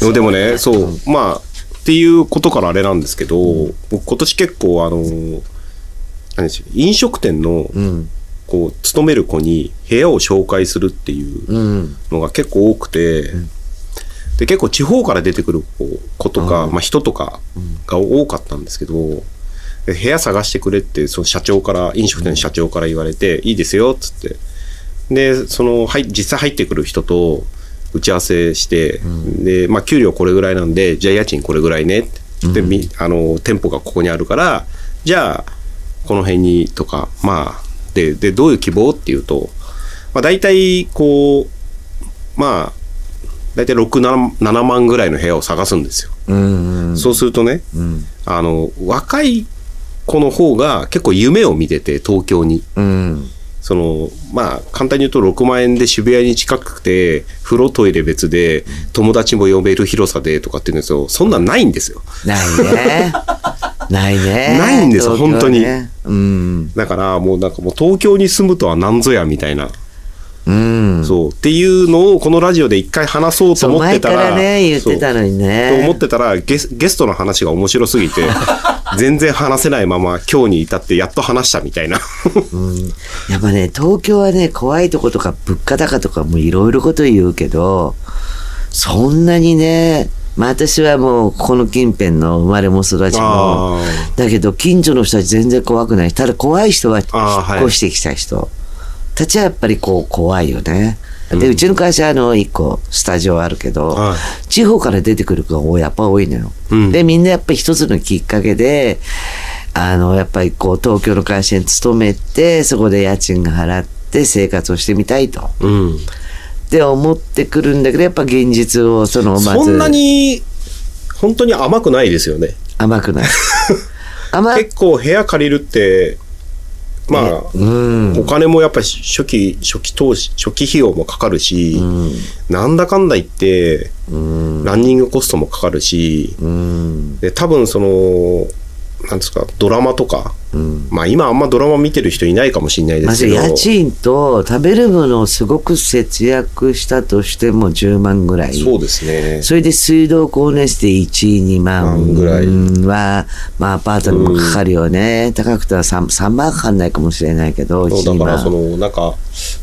でもね、そう、まあ、っていうことからあれなんですけど、僕今年結構あの、何でしょう飲食店の、うん。こう、勤める子に部屋を紹介するっていううん。のが結構多くて、で、結構地方から出てくる子子とか、まあ人とかが多かったんですけど、で部屋探してくれって、その社長から、飲食店の社長から言われて、いいですよ、っつって。で、その、はい、実際入ってくる人と打ち合わせして、で、まあ給料これぐらいなんで、じゃあ家賃これぐらいねって。で、みあの、店舗がここにあるから、じゃあ、この辺にとか、まあ、で、で、どういう希望っていうと、まあ大体、こう、まあ、大体6、7 7万ぐらいの部屋を探すんですよ。うん。そうするとね、うん。あの、若い子の方が結構夢を見てて、東京に。うん。その、まあ、簡単に言うと6万円で渋谷に近くて、風呂トイレ別で、友達も呼べる広さでとかって言うんですよ。そんなんないんですよ。ないね。ないね。ないんですよ東京は本当にねうん。だから、もうなんかもう東京に住むとは何ぞやみたいな。うん。そう。っていうのをこのラジオで一回話そうと思って前たら。からね、言ってたのにとね。思ってたらゲスゲストの話が面白すぎて 全然話せないまま今日に至ってやっと話したみたいなうんやっぱね、東京はね、怖いとことか物価高とかもいろいろこと言うけど、そんなにね、まあ私はもうこの近辺の生まれも育ちもあ、だけど近所の人は全然怖くない。ただ怖い人は引っ越してきた人たちはやっぱりこう怖いよね。で、うちの会社あの一個スタジオあるけど、はい地方から出てくる子がやっぱ多いのよ。うんで、みんなやっぱり一つのきっかけで、あの、やっぱりこう東京の会社に勤めて、そこで家賃が払って生活をしてみたいと。うんって思ってくるんだけど、やっぱ現実をそのまずそんなに本当に甘くないですよね甘くない。甘結構部屋借りるってまあ、うん。お金もやっぱり初期初期投資初期費用もかかるし、なんだかんだ言ってうん。ランニングコストもかかるし、うん。で多分そのなんですかドラマとか、うん。まあ今あんまドラマ見てる人いないかもしれないでますずけど家賃と食べるものをすごく節約したとしても10万ぐらい。そうですねそれで水道光熱費1、2万万ぐらいは、まあアパートにもかかるよね。高くては 3, 3万かかんないかもしれないけど、1、2そうだからそ万。のなんか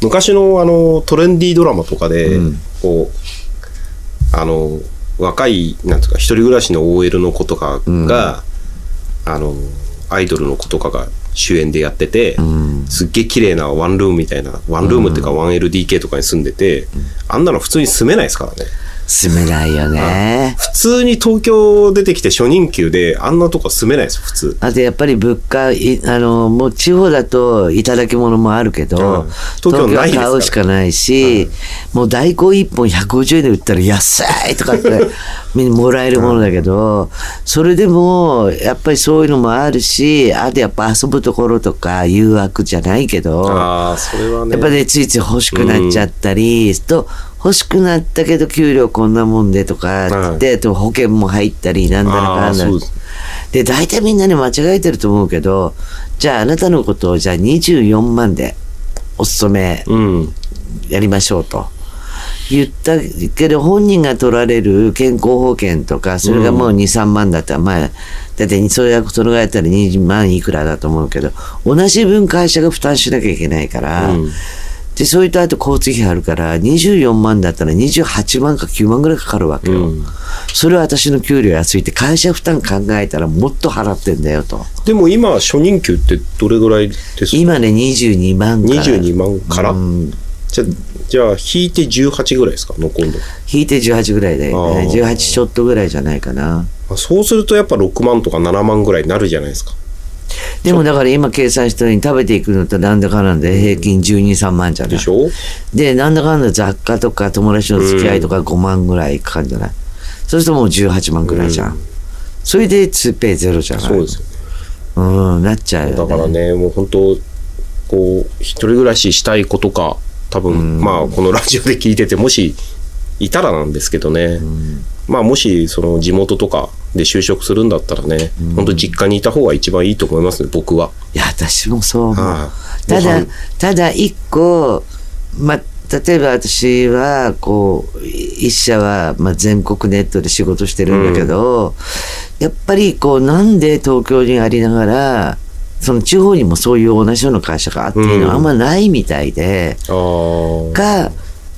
昔のあのトレンディードラマとかで、うんこうあの若いなんですか一人暮らしの OL の子とかが、あのアイドルの子とかが主演でやってて、うん。すっげえ綺麗なワンルームみたいなワンルームっていうか 1LDK とかに住んでて、あんなの普通に住めないですからね。住めないよね。普通に東京出てきて初任給であんなとこ住めないですよ普通。あとやっぱり物価、いあの、もう地方だといただき物もあるけど、うん。東京ないですから。は買うしかないし、もう大根1本150円で売ったら安いとかってもらえるものだけど、それでもやっぱりそういうのもあるし、あとやっぱ遊ぶところとか誘惑じゃないけど、ああそれはね。やっぱね、ついつい欲しくなっちゃったり、と、欲しくなったけど給料こんなもんでとかって、と保険も入ったり、なんだらかんだで大体みんなね、間違えてると思うけど、じゃああなたのことを、じゃあ24万でお勤めうん。やりましょうと。言ったけど、本人が取られる健康保険とか、それがもう2、3万だった。ら、まあ、だって、それが、それがやったら20万いくらだと思うけど、同じ分会社が負担しなきゃいけないから、うん。で、それとあと交通費あるから、24万だったら28万か9万ぐらいかかるわけよ。うん。それは私の給料安いって、会社負担考えたらもっと払ってんだよと。でも今初任給ってどれぐらいですか？今ね、22万から。22万から、うん。じゃじゃあ引いて18ぐらいですか？残るの。引いて18ぐらいだよね。あー18ちょっとぐらいじゃないかな。あそうするとやっぱ6万とか7万ぐらいになるじゃないですか。でもだから今計算したように食べていくのとなんだかなんだで平均12、3万じゃない？でしょ？で、なんだかんだ雑貨とか友達の付き合いとか5万ぐらいかかるんじゃない、そうするともう18万ぐらいじゃん。それで2ペイゼロじゃない？そうですよね。うん、なっちゃうよ、ね。だからねもう本当こう一人暮らししたい子とか多分、まあこのラジオで聞いててもしいたらなんですけどね、まあもしその地元とかで就職するんだったらね、本当実家にいた方が一番いいと思いますね僕は。いや、私もそう思う。はい。ただただ一個、ま、例えば私はこう一社はまあ全国ネットで仕事してるんだけど、やっぱりこうなんで東京にありながらその地方にもそういう同じような会社があっていうのはあんまないみたいで、あーか、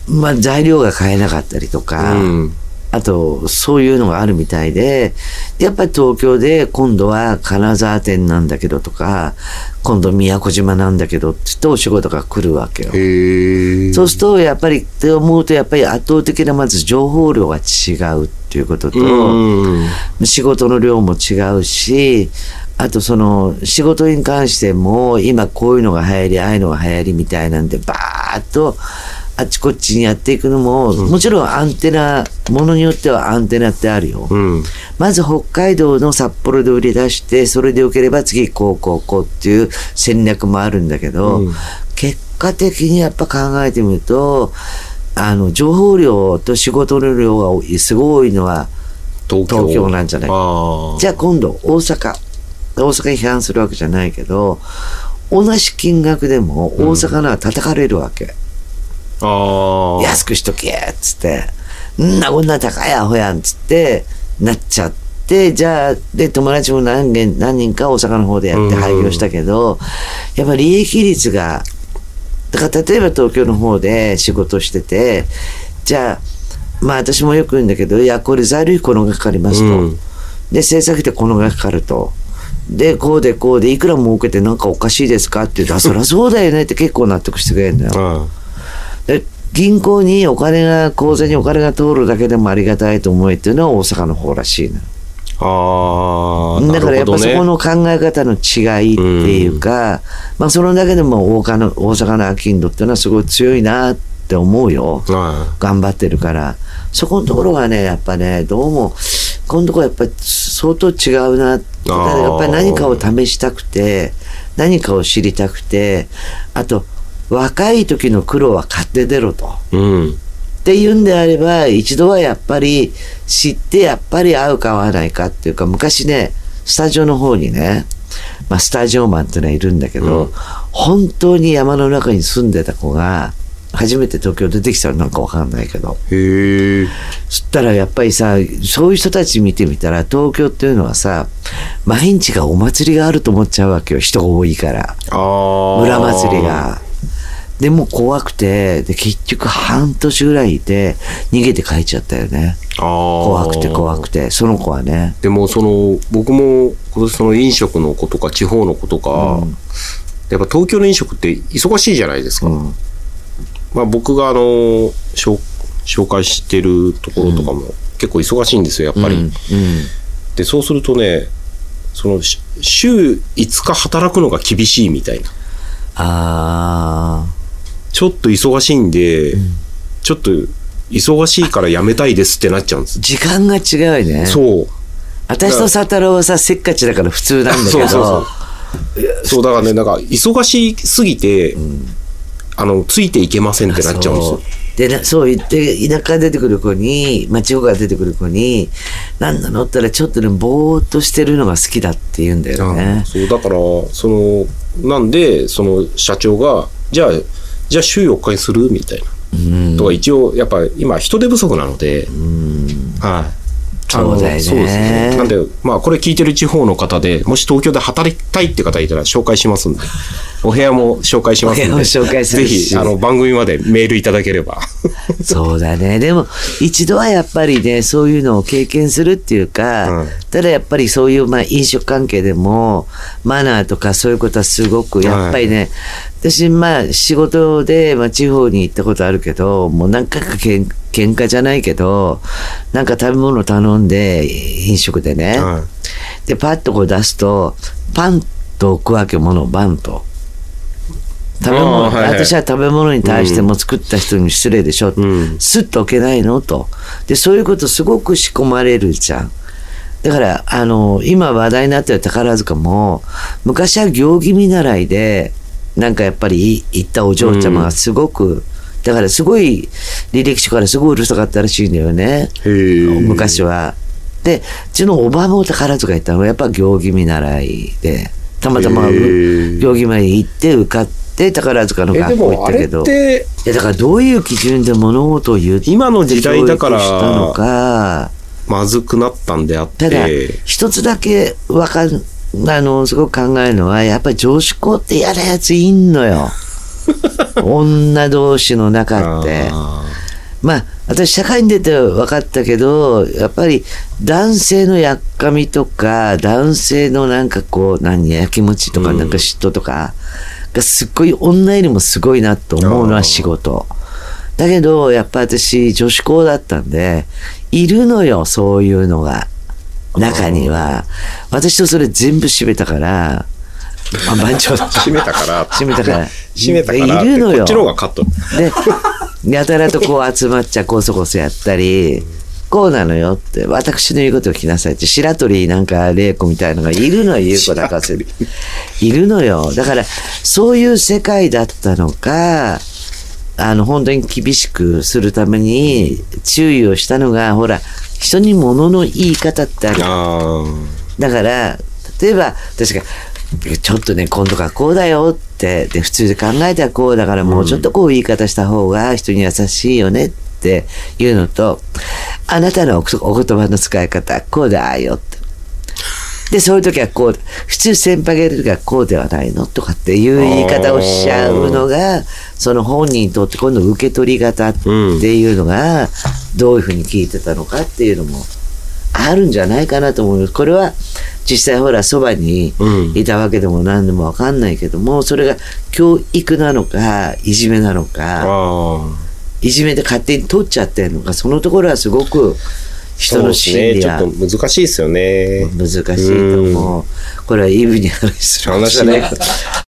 まあ、材料が買えなかったりとか、うんあとそういうのがあるみたいでやっぱり東京で今度は金沢店なんだけどとか今度宮古島なんだけどって言ってお仕事が来るわけよ。そうするとやっぱりって思うとやっぱり圧倒的なまず情報量が違うっていうことと、うん。仕事の量も違うしあとその仕事に関しても今こういうのが流行りああいうのが流行りみたいなんでバーッとあっちこっちにやっていくのも、もちろんアンテナものによってはアンテナってあるよ、うん。まず北海道の札幌で売り出してそれでよければ次こうこうこうっていう戦略もあるんだけど、うん。結果的にやっぱ考えてみるとあの情報量と仕事の量がすごいのは東京。なんじゃないああ。じゃあ今度大阪大阪に批判するわけじゃないけど同じ金額でも大阪のは叩かれるわけ、ああ。安くしとけっつって。んなこんな高いアホやんっつってなっちゃってじゃあで友達も何件何人か大阪の方でやってうん廃業したけど、やっぱ利益率がだから例えば東京の方で仕事しててじゃあまあ私もよく言うんだけどいやこれ材料費このがかかりますと、うん。で制作費でこのがかかると。で、こうでこうで、いくら儲けてなんかおかしいですかって言うと、あ、そりゃそうだよねって結構納得してくれるんだよ。あで銀行にお金が口座にお金が通るだけでもありがたいと思えっていうのは大阪の方らしいの、あ。ああ。だからやっぱそこの考え方の違いっていうか、まあそのだけでも大阪の大阪の商人っていうのはすごい強いなって思うよは頑張ってるからそこのところがねやっぱねどうもこのところやっぱり相当違うなやっぱり何かを試したくて何かを知りたくてあと若い時の苦労は買って出ろと。い。うん。っていうんであれば一度はやっぱり知ってやっぱり合うか合わないかっていうか昔ねスタジオの方にね、まあ、スタジオマンっていうのはいるんだけど、うん本当に山の中に住んでた子が初めて東京出てきたのなんかわかんないけどへえ。そしたらやっぱりさそういう人たち見てみたら東京っていうのはさ毎日がお祭りがあると思っちゃうわけよ人が多いから。村祭り。が。でもう怖くて、で、結局半年ぐらいいて、逃げて帰っちゃったよね。怖くて怖くて、その子はね。でもその僕も今年その飲食の子とか地方の子とか、やっぱ東京の飲食って忙しいじゃないですか、うん。まあ、僕があの紹紹介してるところとかも結構忙しいんですよやっぱり、うん。でそうするとねそのし週5日働くのが厳しいみたいなあちょっと忙しいんで、ちょっと忙しいから辞めたいですってなっちゃうんですー。時間が違うね。そう私と佐太郎はさ、せっかちだから普通なんだけど。そうそうそうそうだからねなんか忙しすぎて、あのついていけませんってなっちゃうんです。よそう。でなそう言って田舎から出てくる子に、まあ、地方から出てくる子に何なの？って言ったらちょっとねぼーっとしてるのが好きだって言うんだよね。そう。だからそのなんでその社長がじゃあじゃあ週4日にする？みたいな、とか一応やっぱ今人手不足なので、はい。あのそうだよね。そうですね。なんでまあこれ聞いてる地方の方でもし東京で働きたいって方いたら紹介しますんでお部屋も紹介しますんで。紹介するぜしひあの番組までメールいただければ。そうだね。でも、一度はやっぱりね、そういうのを経験するっていうか、うん。ただやっぱりそういう、まあ、飲食関係でも、マナーとかそういうことはすごく、やっぱりね、私、まあ、仕事で、まあ、地方に行ったことあるけど、もう何回かけん喧嘩じゃないけど、なんか食べ物頼んで、飲食でね、はで、パッとこう出すと、パンと置くわけ、ものをバンと。食べ物、はいはい私は食べ物に対しても作った人に失礼でしょ、んスッと置けないのと。で、そういうことすごく仕込まれるじゃん。だから、あの、今話題になってる宝塚も、昔は行儀見習いで、なんかやっぱり行ったお嬢ちゃまがすごく、だからすごい履歴書からすごいうるさかったらしいんだよね。昔は。で、うちのおばも宝塚行ったのはやっぱ行儀見習いで、たまたま行儀前に行って受かっって宝塚のえ、で学校行もあれっったけど。て、いやだからどういう基準で物事を言って今の時代だからしたのか、まずくなったんであっただて、一つだけわかん、あの、すごく考えるのは、やっぱり女子校って嫌なやついんのよ。女同士の中って。あまあ、私、社会に出て分かったけど、やっぱり男性のやっかみとか、男性のなんかこう、何、やきもちとか、なんか嫉妬とか、がすっごい女よりもすごいなと思うのは仕事。だけど、やっぱ私、女子校だったんで、いるのよ、そういうのが。中には。私とそれ全部閉めたから、あ、番長だー 閉めたから。閉めたから閉めたから。いるのよこっちの方がカット。で、やたらとこう集まっちゃこそこそやったり、こうなのよって、私の言うことを聞きなさいって、白鳥なんか玲子みたいのがいるのよ、優子だかせいるのよ。だから、そういう世界だったのか、あの、本当に厳しくするために注意をしたのが、ほら、人に物の言い方ってある。あだから、例えば、確か、ちょっとね、今度からこうだよって、で、普通で考えたらこうだから、もうちょっとこう言い方した方が人に優しいよねっていうのと、あなたのお言葉の使い方、こうだよって。で、そういう時はこう、普通先輩がいる時はこうではないのとかっていう言い方をしちゃうのが、その本人にとって今度受け取り方っていうのが、どういうふうに聞いてたのかっていうのも、あるんじゃないかなと思います。これは実際ほらそばにいたわけでも何でもわかんないけども、それが教育なのか、いじめなのあ。か。いじめで勝手に取っちゃってるのか、そのところはすごく人の心理はね。ちょっと難しいですよね。難しいと思う。これはイブに話する話。